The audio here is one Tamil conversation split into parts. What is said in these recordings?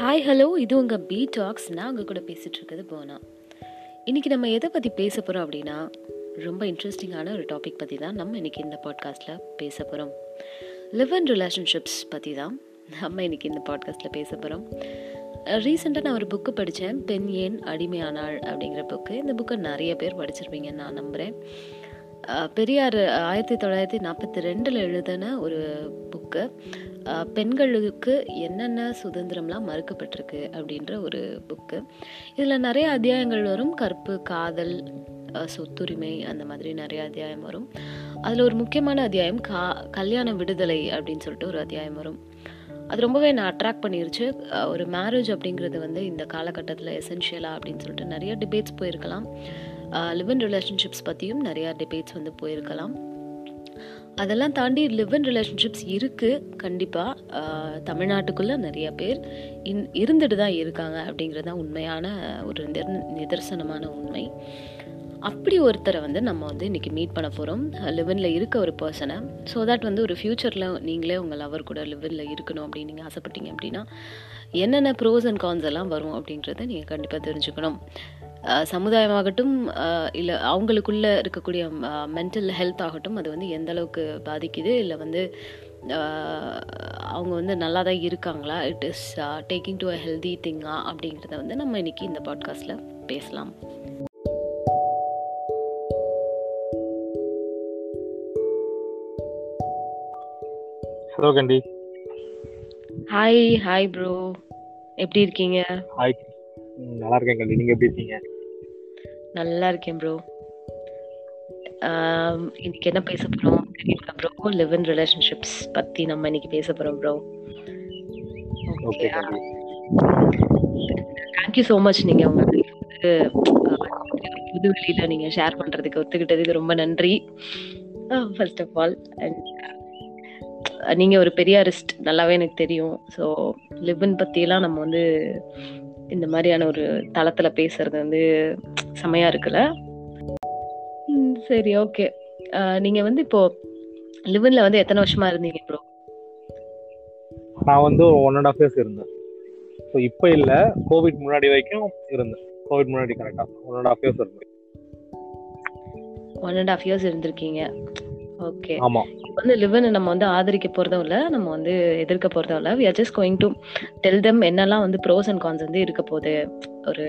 ஹாய் ஹலோ இது உங்கள் பி டாக்ஸ் நான் உங்கள் கூட பேசிகிட்ருக்கிறது போனா. இன்றைக்கி நம்ம எதை பற்றி பேச போகிறோம் அப்படின்னா ரொம்ப இன்ட்ரெஸ்டிங்கான ஒரு டாபிக் பற்றி தான் நம்ம இன்றைக்கி இந்த பாட்காஸ்ட்டில் பேச போகிறோம் லிவ் அண்ட் ரிலேஷன்ஷிப்ஸ் பற்றி தான் நம்ம இன்றைக்கி இந்த பாட்காஸ்ட்டில் பேச போகிறோம் ரீசெண்டாக நான் ஒரு புக்கு படித்தேன் பெண் ஏன் அடிமையானாள் அப்படிங்கிற புக்கு இந்த புக்கை நிறைய பேர் படிச்சிருப்பீங்க நான் நம்புகிறேன் பெரியார் ஆயிரத்தி தொள்ளாயிரத்தி நாற்பத்தி ரெண்டில் எழுதின ஒரு புக்கு பெண்களுக்கு என்னென்ன சுதந்திரம்லாம் மறுக்கப்பட்டிருக்கு அப்படின்ற ஒரு புக்கு இதில் நிறைய அத்தியாயங்கள் வரும். கற்பு காதல் சொத்துரிமை அந்த மாதிரி நிறைய அத்தியாயம் வரும். அதில் ஒரு முக்கியமான அத்தியாயம் கா கல்யாண விடுதலை அப்படின்னு சொல்லிட்டு ஒரு அத்தியாயம் வரும். அது ரொம்பவே நான் அட்ராக்ட் பண்ணிருச்சு. ஒரு மேரேஜ் அப்படிங்கிறது வந்து இந்த காலகட்டத்தில் எசென்ஷியலா அப்படின்னு சொல்லிட்டு நிறைய டிபேட்ஸ் போயிருக்கலாம். லிவ் இன் ரிலேஷன்ஷிப்ஸ் பற்றியும் நிறையா டிபேட்ஸ் வந்து போயிருக்கலாம். அதெல்லாம் தாண்டி லிவ் இன் ரிலேஷன்ஷிப்ஸ் இருக்குது கண்டிப்பாக தமிழ்நாட்டுக்குள்ளே நிறைய பேர் இன் இருந்துட்டு தான் இருக்காங்க அப்படிங்கிறது தான் உண்மையான ஒரு நிதர்சனமான உண்மை. அப்படி ஒருத்தரை வந்து நம்ம வந்து இன்றைக்கி மீட் பண்ண போகிறோம் லிவனில் இருக்க ஒரு பர்சனை ஸோ தட் வந்து ஒரு ஃப்யூச்சரில் நீங்களே உங்கள் லவர் கூட லிவனில் இருக்கணும் அப்படின்னு நீங்கள் ஆசைப்பட்டீங்க அப்படின்னா என்னென்ன ப்ரோஸ் அண்ட் கான்ஸ் எல்லாம் வரும் அப்படின்றத நீங்கள் கண்டிப்பாக தெரிஞ்சுக்கணும். சமுதாயமாகட்டும் இல்லை அவங்களுக்குள்ள இருக்கக்கூடிய மென்டல் ஹெல்த் ஆகட்டும் அது வந்து எந்த அளவுக்கு பாதிக்குது இல்லை வந்து அவங்க வந்து நல்லா தான் இருக்காங்களா it is taking to a healthy திங்கா அப்படிங்கிறத வந்து நம்ம இன்னைக்கு இந்த பாட்காஸ்ட்டில் பேசலாம். Hello Candy hi hi bro எப்படி இருக்கீங்க? ஹாய் நல்லா இருக்கேன் கண்டி நீங்க எப்படி இருக்கீங்க? நல்லா இருக்கேன் ப்ரோ இன்னைக்கு என்ன பேச போறோம் ப்ரோ லிவ் இன் ரிலேஷன்ஷிப்ஸ் பத்தி நம்ம இன்னைக்கு பேச போறோம் bro okay thank you so much நீங்க உங்களுக்கு புது வெளியில நீங்க ஷேர் பண்றதுக்கு ஒத்துக்கிட்டதுக்கு ரொம்ப நன்றி. ஃபர்ஸ்ட் ஆஃப் ஆல் அண்ட் நீங்க ஒரு பெரிய அரிஸ்ட் நல்லாவே எனக்கு தெரியும். ஸோ லிவன் பத்தியெல்லாம் நம்ம வந்து இந்த மாதிரியான ஒரு தளத்துல பேசுறது வந்து செமையா இருக்குல்ல? சரி ஓகே. நீங்க வந்து இப்போ லிவன்ல வந்து எத்தனை வருஷமா இருந்தீங்க ப்ரோ நான் வந்து ஒன் அண்ட் ஆஃப் இயர்ஸ் இருந்தேன். ஸோ இப்போ இல்லை கோவிட் முன்னாடி வரைக்கும் இருந்தேன். கோவிட் முன்னாடி கரெக்டாக ஒன் அண்ட் ஆஃப் இயர்ஸ் இருந்தேன். ஒன் அண்ட் ஆஃப் இயர்ஸ் இருந்திருக்கீங்க. ஓகே. ஆமா. வந்து லிவனை நம்ம வந்து ஆதரிக்க போறதும் இல்லை நம்ம வந்து எதிர்க்க போறதும் இல்லை. We are just going to tell them என்னெல்லாம் வந்து ப்ரோஸ் அண்ட் கான்ஸ் வந்து இருக்க போகுது. ஒரு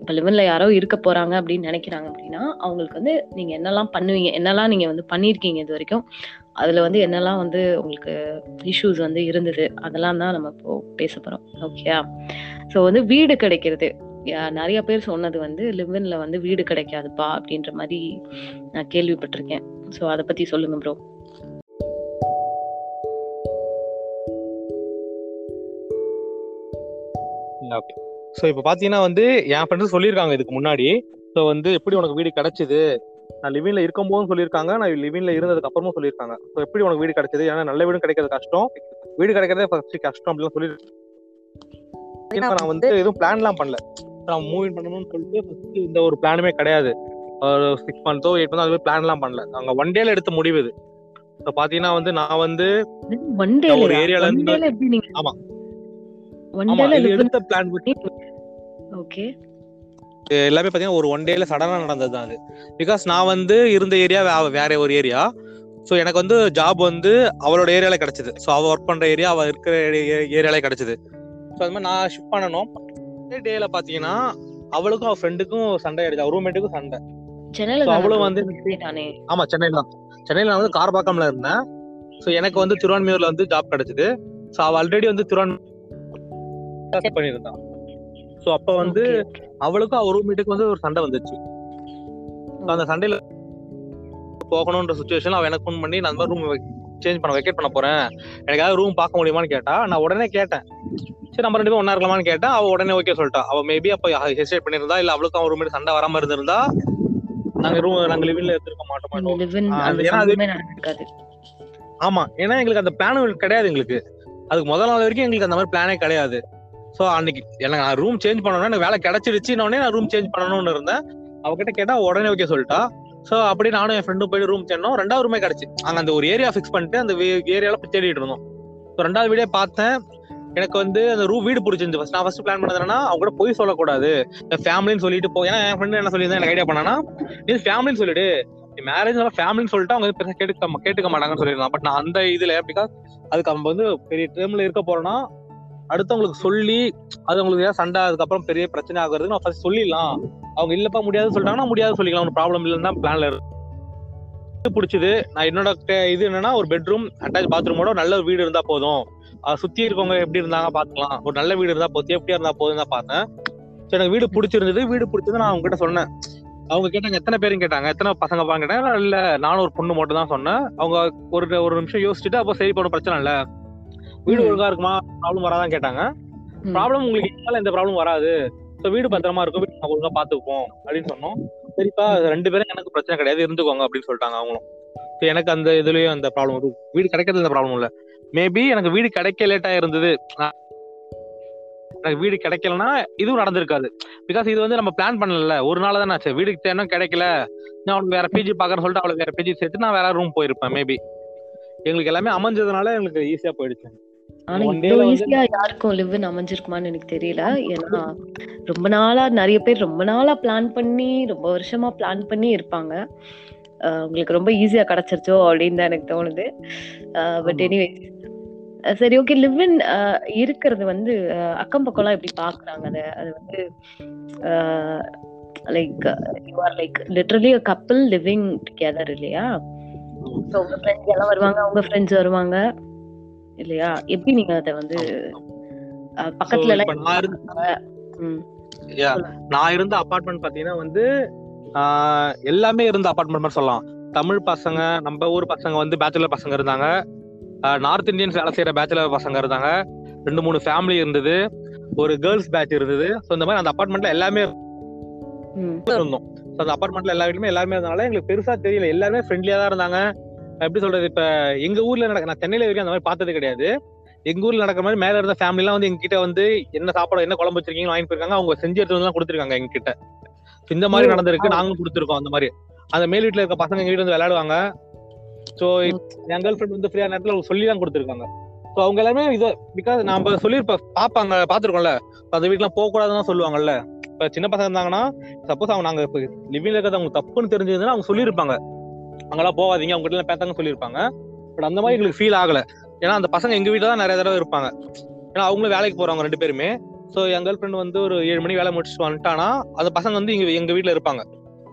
இப்போ லிவன்ல யாரோ இருக்க போறாங்க அப்படின்னு நினைக்கிறாங்க அப்படின்னா அவங்களுக்கு வந்து நீங்க என்னெல்லாம் பண்ணுவீங்க என்னெல்லாம் நீங்க வந்து பண்ணியிருக்கீங்க இது வரைக்கும் அதுல வந்து என்னெல்லாம் வந்து உங்களுக்கு இஷ்யூஸ் வந்து இருந்தது அதெல்லாம் தான் நம்ம இப்போ பேச போறோம். ஓகேயா ஸோ வந்து வீடு கிடைக்கிறது. நிறைய பேர் சொன்னது வந்து லிவன்ல வந்து வீடு கிடைக்காதுப்பா அப்படின்ற மாதிரி நான் கேள்விப்பட்டிருக்கேன். ஸோ அதை பத்தி சொல்லுங்க ப்ரோ ஓகே ஸோ இப்போ பார்த்தீங்கன்னா வந்து என் ஃப்ரெண்ட்ஸ் சொல்லியிருக்காங்க இதுக்கு முன்னாடி. ஸோ வந்து எப்படி உனக்கு வீடு கிடைச்சிது? நான் லிவின்ல இருக்கும் போதும் சொல்லியிருக்காங்க. நான் லிவின்ல இருந்ததுக்கு அப்புறமும் சொல்லியிருக்காங்க. ஸோ எப்படி உனக்கு வீடு கிடைச்சது? ஏன்னா நல்ல வீடு கிடைக்கிறது கஷ்டம். வீடு கிடைக்கிறதே ஃபர்ஸ்ட் கஷ்டம் அப்படின்னு சொல்லி நான் வந்து எதுவும் பிளான்லாம் பண்ணல. நான் மூவி பண்ணணும்னு சொல்லிட்டு ஃபர்ஸ்ட் இந்த ஒரு பிளானுமே கிடையாது. ஒரு சிக்ஸ் மந்த்தோ எயிட் மந்த்தோ அது பிளான்லாம் பண்ணல. அங்க ஒன் டேல எடுத்த முடிவு இது. ஸோ பாத்தீங்கன்னா வந்து நான் வந்து ஒரு ஏரியால இருந்து ஆமா. எடுத்த பிளான் ஓகே எல்லாமே பாத்தீங்கன்னா ஒரு ஒன் டேல சடனா நடந்தது தான் அது. பிகாஸ் நான் வந்து இருந்த ஏரியா வேற ஒரு ஏரியா ஸோ எனக்கு வந்து ஜாப் வந்து அவளோட ஏரியால கிடைச்சது. ஸோ அவ ஒர்க் பண்ற ஏரியா அவ இருக்கிற ஏரியால கிடைச்சது. ஸோ அது மாதிரி நான் ஷிஃப்ட் பண்ணணும். டேல பாத்தீங்கன்னா அவளுக்கும் அவ ஃப்ரெண்டுக்கும் சண்டை ஆயிடுச்சு. ரூம்மேட்டுக்கும் சண்டை. அவளும் வந்து ஆமா சென்னையில தான். சென்னையில நான் வந்து காரபாக்கம்ல இருந்தேன். ஸோ எனக்கு வந்து திருவான்மையூர்ல வந்து ஜாப் கிடைச்சது. ஸோ அவ ஆல்ரெடி வந்து திருவான்மையூர் பண்ணியிருந்தான் ஸோ அப்ப வந்து அவளுக்கும் அவ ரூம்மேட்டுக்கு வந்து ஒரு சண்டை வந்துச்சு. அந்த சண்டையில போகணுன்ற சுச்சுவேஷன்ல அவன் எனக்கு ஃபோன் பண்ணி நான் அந்த மாதிரி ரூம் சேஞ்ச் பண்ண வெக்கேட் பண்ண போறேன். எனக்காவது ரூம் பார்க்க முடியுமான்னு கேட்டா நான் உடனே கேட்டேன். சரி நம்ம ரெண்டு பேரும் ஒன்னா இருக்கலாமான்னு கேட்டா அவ உடனே ஓகே சொல்லிட்டா. அவ மேபி அப்ப ஹெசிடேட் பண்ணிருந்தா இல்ல அவளுக்கும் அவன் ரூம்மேட் சண்டை வராம இருந்திருந்தா நாங்க ரூம் நாங்க லிவின்ல இருந்திருக்க மாட்டோம் ஆமா ஏன்னா எங்களுக்கு அந்த பிளான் கிடையாது எங்களுக்கு. அதுக்கு முதல் நாள் வரைக்கும் எங்களுக்கு அந்த மாதிரி பிளானே கிடையாது. சோ அன்னைக்கு எனக்கு நான் ரூம் சேஞ்ச் பண்ணணும் எனக்கு வேலை கிடைச்சிருச்சு நான் ரூம் சேஞ்ச் பண்ணணும்னு இருந்தேன். அவகிட்ட கேட்டா உடனே ஓகே சொல்லிட்டா. சோ அப்படி நானும் என் ஃப்ரெண்டும் போய் ரூம் தேடினோம் ரெண்டாவது ரூமே கிடைச்சு. அங்க அந்த ஒரு ஏரியா ஃபிக்ஸ் பண்ணிட்டு அந்த ஏரியால போய் தேடிட்டு இருந்தோம். ஸோ ரெண்டாவது வீடியோ பார்த்தேன். எனக்கு வந்து அந்த ரூ வீடு பிடிச்சிருந்து ஃபர்ஸ்ட் நான் ஃபர்ஸ்ட் பிளான் பண்ணதுன்னா அவங்க கூட போய் சொல்லக்கூடாது. ஃபேமிலின்னு சொல்லிட்டு போ ஏன்னா என் ஃப்ரெண்டு என்ன சொல்லியிருந்தேன் எனக்கு ஐடியா பண்ணானா நீ ஃபேமிலின்னு சொல்லிடு. மேரேஜ் ஃபேமிலின்னு சொல்லிட்டு அவங்க பெருசாக கேட்டுக்க கேட்டுக்க மாட்டாங்கன்னு சொல்லியிருந்தான். பட் நான் அந்த இதுல பிகாஸ் அதுக்கு அவங்க வந்து பெரிய டேர்ம்ல இருக்க போறேன்னா அடுத்தவங்களுக்கு சொல்லி அது உங்களுக்கு ஏதாவது சண்டை அதுக்கப்புறம் பெரிய பிரச்சனை ஆகுறது நான் ஃபர்ஸ்ட் சொல்லிடலாம். அவங்க இல்லப்பா முடியாதுன்னு சொல்லிட்டாங்கன்னா முடியாது சொல்லிக்கலாம். ஒன்றும் ப்ராப்ளம் இல்லைன்னு தான் பிளான்ல இருக்கு. பிடிச்சது. நான் என்னோட இது என்னன்னா ஒரு பெட்ரூம் அட்டாச் பாத்ரூமோட நல்ல ஒரு வீடு இருந்தா போதும். அதை சுத்தி இருக்கவங்க எப்படி இருந்தாங்க பாத்துக்கலாம் ஒரு நல்ல வீடு இருந்தா போதும். எப்படியா இருந்தா போதும் தான் பார்த்தேன். ஸோ எனக்கு வீடு பிடிச்சிருந்தது. வீடு பிடிச்சது நான் அவங்ககிட்ட சொன்னேன். அவங்க கேட்டாங்க எத்தனை பேரும் கேட்டாங்க. எத்தனை பசங்க பாங்க கேட்டாங்க இல்ல நானும் ஒரு பொண்ணு மட்டும் தான் சொன்னேன். அவங்க ஒரு ஒரு நிமிஷம் யோசிச்சுட்டு அப்போ சரி பண்ண பிரச்சனை இல்லை. வீடு. ஒழுங்கா இருக்குமா? ப்ராப்ளம் வராதான் கேட்டாங்க. ப்ராப்ளம் உங்களுக்கு இருந்தாலும் எந்த ப்ராப்ளம் வராது. ஸோ வீடு பத்திரமா இருக்கும். வீடு நாங்க ஒழுங்கா பாத்துப்போம் அப்படின்னு சொன்னோம். சரிப்பா ரெண்டு பேரும் எனக்கு பிரச்சனை கிடையாது. இருந்துக்கோங்க அப்படின்னு சொல்லிட்டாங்க அவங்களும். So எனக்கு அந்த இதுலயும் அந்த ப்ராப்ளம் வீடு கிடைக்கிறது இந்த ப்ராப்ளம் இல்ல. மேபி எனக்கு வீடு கிடைக்க லேட்டா இருந்தது. நான் எனக்கு வீடு கிடைக்கலன்னா இதுவும் நடந்திருக்காது. பிகாஸ் இது வந்து நம்ம பிளான் பண்ணல ஒரு நாள் தானே ஆச்சு. வீடுக்கு தேனும் கிடைக்கல. நான் அவளுக்கு வேற பிஜி பாக்கறேன்னு சொல்லிட்டு அவளுக்கு வேற பிஜி சேர்த்து நான் வேற ரூம் போயிருப்பேன் மேபி எங்களுக்கு எல்லாமே அமைஞ்சதுனால எங்களுக்கு ஈஸியா போயிடுச்சு. ஆனா இவ்வளவு ஈஸியா யாருக்கும் லிவ்னு அமைஞ்சிருக்குமான்னு எனக்கு தெரியல. ஏன்னா ரொம்ப நாளா நிறைய பேர் ரொம்ப நாளா பிளான் பண்ணி ரொம்ப வருஷமா பிளான் பண்ணி இருப்பாங்க. உங்களுக்கு ரொம்ப ஈஸியா கிடைச்சிருச்சோ அப்படின்னு தான் எனக்கு தோணுது. பட். எனிவே சரி ஓகே லிவ்இன் இருக்கிறது வந்து அக்கம் பக்கம்லாம் எப்படி பாக்குறாங்க அதை அது வந்து like you are like literally a couple living together இல்லையா? So, உங்க ஃப்ரெண்ட்ஸ் எல்லாம் வருவாங்க உங்க ஃப்ரெண்ட்ஸ் வருவாங்க. இல்லையா? எப்படி நீங்க அதை வந்து பக்கத்துல நான் இருந்த அபார்ட்மெண்ட் பாத்தீங்கன்னா வந்து எல்லாமே இருந்த அபார்ட்மெண்ட் மாதிரி சொல்லலாம். தமிழ் பசங்க நம்ம ஊர் பசங்க வந்து பேச்சுலர் பசங்க இருந்தாங்க. நார்த் இந்தியன்ஸ் வேலை செய்யற பேச்சுலர் பசங்க இருந்தாங்க. ரெண்டு மூணு ஃபேமிலி இருந்தது. ஒரு கேர்ள்ஸ் பேட்ச் இருந்தது. ஸோ இந்த மாதிரி அந்த அபார்ட்மெண்ட்ல எல்லாமே இருந்தோம். ஸோ அந்த அபார்ட்மெண்ட்ல எல்லா வீட்லயுமே எல்லாருமே இருந்தனால எங்களுக்கு பெருசா தெரியல. எல்லாருமே ஃப்ரெண்ட்லியா தான் இருந்தாங்க. எப்படி சொல்றது இப்ப எங்க ஊர்ல நடக்க நான் சென்னையில வரைக்கும் அந்த மாதிரி பார்த்தது கிடையாது. எங்க ஊர்ல நடக்கிற மாதிரி மேல இருந்த ஃபேமிலி எல்லாம் வந்து எங்க கிட்ட வந்து என்ன சாப்பாடு என்ன குழம்பு வச்சிருக்கீங்கன்னு வாங்கிட்டு போயிருக்காங்க. அவங்க செஞ்சு எடுத்து வந்து கொடுத்துருக்காங்க எங்க கிட்ட So இந்த மாதிரி நடந்திருக்கு. நாங்களும் கொடுத்துருக்கோம் அந்த மாதிரி. அந்த மேல் வீட்டுல இருக்க பசங்க எங்க வீட்டு வந்து விளையாடுவாங்க. ஸோ என் கேர்ள் ஃப்ரெண்ட் வந்து ஃப்ரீயா நேரத்துல சொல்லி தான் கொடுத்துருக்காங்க. ஸோ அவங்க எல்லாமே இது பிகாஸ் நாம சொல்லியிருப்போம் பார்ப்பாங்க பார்த்துருக்கோம்ல. அந்த வீட்டுலாம் போக கூடாதுன்னு சொல்லுவாங்கல்ல. இப்ப சின்ன பசங்க இருந்தாங்கன்னா சப்போஸ் அவங்க நாங்க இப்போ லிவிங்ல இருக்கிறது அவங்க தப்புன்னு தெரிஞ்சதுன்னா அவங்க சொல்லியிருப்பாங்க. அங்கெல்லாம் போகாதீங்க அவங்க கிட்ட பேத்தாங்க சொல்லியிருப்பாங்க. பட் அந்த மாதிரி எங்களுக்கு ஃபீல் ஆகல. ஏன்னா அந்த பசங்க எங்க வீட்டுல தான் நிறைய தடவை இருப்பாங்க. ஏன்னா அவங்களும் வேலைக்கு போறவங்க ரெண்டு பேருமே. ஸோ என் கேர்ள் ஃப்ரெண்ட் வந்து ஒரு ஏழு மணி வேலை முடிச்சுட்டு வந்துட்டானா அந்த பசங்க வந்து இங்க எங்க வீட்டுல இருப்பாங்க.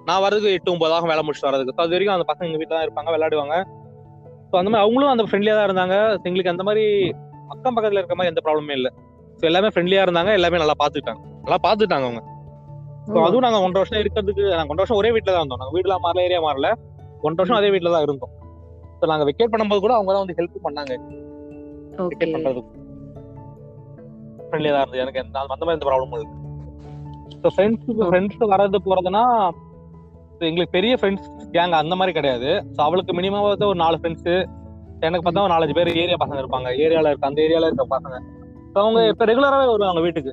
நான் வரதுக்கு எட்டு ஒன்பது ஆகும் வேலை முடிச்சுட்டு வரதுக்கு அது வரைக்கும் அந்த பசங்க எங்க வீட்டுல தான் இருப்பாங்க விளையாடுவாங்க. ஸோ அந்த மாதிரி அவங்களும் அந்த ஃப்ரெண்ட்லியா தான் இருந்தாங்க. எங்களுக்கு அந்த மாதிரி அக்கம் பக்கத்துல இருக்க மாதிரி எந்த ப்ராப்ளமே இல்லை. ஸோ எல்லாமே ஃப்ரெண்ட்லியா இருந்தாங்க எல்லாமே நல்லா பாத்துக்கிட்டாங்க நல்லா பாத்துட்டாங்க அவங்க. ஓ, அதுவும் நாங்க ஒன்றரை வருஷம் இருக்கிறதுக்கு நாங்க ஒன்றரை வருஷம் ஒரே வீட்டுல தான் இருந்தோம். நாங்க வீடுலாம் மாறல ஏரியா மாறல. ஒன்றரை வருஷம் அதே வீட்டுல தான் இருந்தோம். ஸோ நாங்க வெக்கேட் பண்ணும்போது கூட அவங்க தான் வந்து ஹெல்ப் பண்ணாங்க. வெக்கேட் பண்றதுக்கு. ஃப்ரெண்ட்லியா தான் இருந்தது. எனக்கு எந்த அந்த மாதிரி எந்த ப்ராப்ளமும் இல்லை. ஸோ ஃப்ரெண்ட்ஸுக்கு ஃப்ரெண்ட்ஸ் வர்றது போறதுன்னா so எங்களுக்கு பெரிய ஃப்ரெண்ட்ஸ் கேங் அந்த மாதிரி கிடையாது. ஸோ அவளுக்கு மினிமம் வந்து ஒரு நாலு ஃப்ரெண்ட்ஸ் எனக்கு பார்த்தா ஒரு நாலஞ்சு பேர் ஏரியா பசங்க இருப்பாங்க. ஏரியால இருக்க அந்த ஏரியால இருக்க பசங்க. ஸோ அவங்க இப்போ ரெகுலராகவே வருவாங்க வீட்டுக்கு.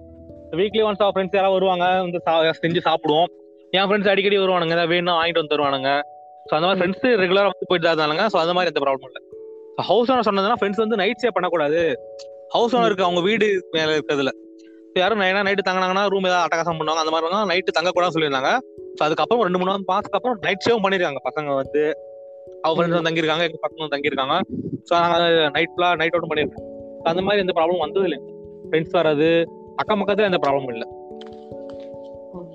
வீக்லி ஒன்ஸ் ஆஃப் ஃப்ரெண்ட்ஸ் யாராவது வருவாங்க வந்து செஞ்சு சாப்பிடுவோம். என் ஃப்ரெண்ட்ஸ் அடிக்கடி வருவானுங்க. ஏதாவது வேணும் வாங்கிட்டு வந்து தருவானுங்க. ஸோ அந்த மாதிரி ஃப்ரெண்ட்ஸ் ரெகுலரா வந்து போயிட்டு தான் இருந்தாங்க ஸோ அந்த மாதிரி எந்த ப்ராப்ளம் இல்லை. ஹவுஸ் ஓனர் சொன்னதுன்னா ஃப்ரெண்ட்ஸ் வந்து நைட் ஸ்டே பண்ணக்கூடாது. ஹவுஸ் ஓனருக்கு அவங்க வீடு மேல இருக்கிறதுல. யாரும் ஏன்னா நைட்டு தங்கினாங்கன்னா ரூம் ஏதாவது அட்டகாசம் பண்ணுவாங்க. அந்த மாதிரி நைட்டு தங்கக்கூடாதுன்னு சொல்லியிருந்தாங்க. ஸோ அதுக்கப்புறம் ரெண்டு மூணு மாசத்துக்கு அப்புறம் நைட் ஸ்டேவும் பண்ணிருக்காங்க பசங்க வந்து. அவங்க ஃப்ரெண்ட்ஸ் தங்கியிருக்காங்க எங்க பசங்க வந்து தங்கியிருக்காங்க. ஸோ நாங்கள் நைட் ஃபுல்லாக நைட் அவுட் பண்ணியிருக்கோம் அந்த மாதிரி எந்த ப்ராப்ளம் வந்தது இல்லை. ஃப்ரெண்ட்ஸ் வராது அக்கம் பக்கத்துல எந்த ப்ராப்ளமும் இல்லை.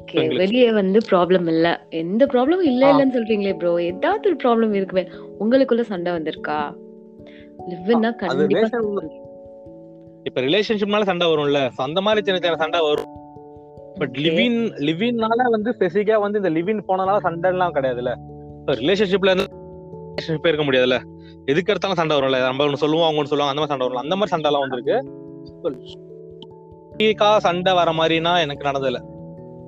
ஓகே. வெளியே வந்து ப்ராப்ளம் இல்ல. எந்த ப்ராப்ளமும் இல்ல. இல்லன்னு சொல்றீங்களே ப்ரோ ஏதாவது ஒரு ப்ராப்ளம் இருக்குமே. உங்களுக்குள்ள சண்டை வந்திருக்கா? லிவ்னா கண்டிப்பா. இப்ப ரிலேஷன்ஷிப்னால சண்டை வரும்ல. அந்த மாதிரி சின்ன சின்ன சண்டை வரும். பட். லிவின் லிவின்னால வந்து ஸ்பெசிஃபிக்கா வந்து இந்த லிவின் போனனால சண்டை எல்லாம் கிடையாதுல்ல. ரிலேஷன்ஷிப்ல இருந்து relationship இருக்க முடியாதுல்ல. எதுக்கு எடுத்தாலும் சண்டை வரும்ல. நம்ம ஒண்ணு சொல்லுவோம் அவங்க ஒண்ணு சொல்லுவாங்க அந்த மாதிரி சண்டை வரும் அந்த மாதிரி சண்டை எல்லாம் வந்திருக்கு. சண்டை வர மாதிரினா எனக்கு நடந்ததில்ல.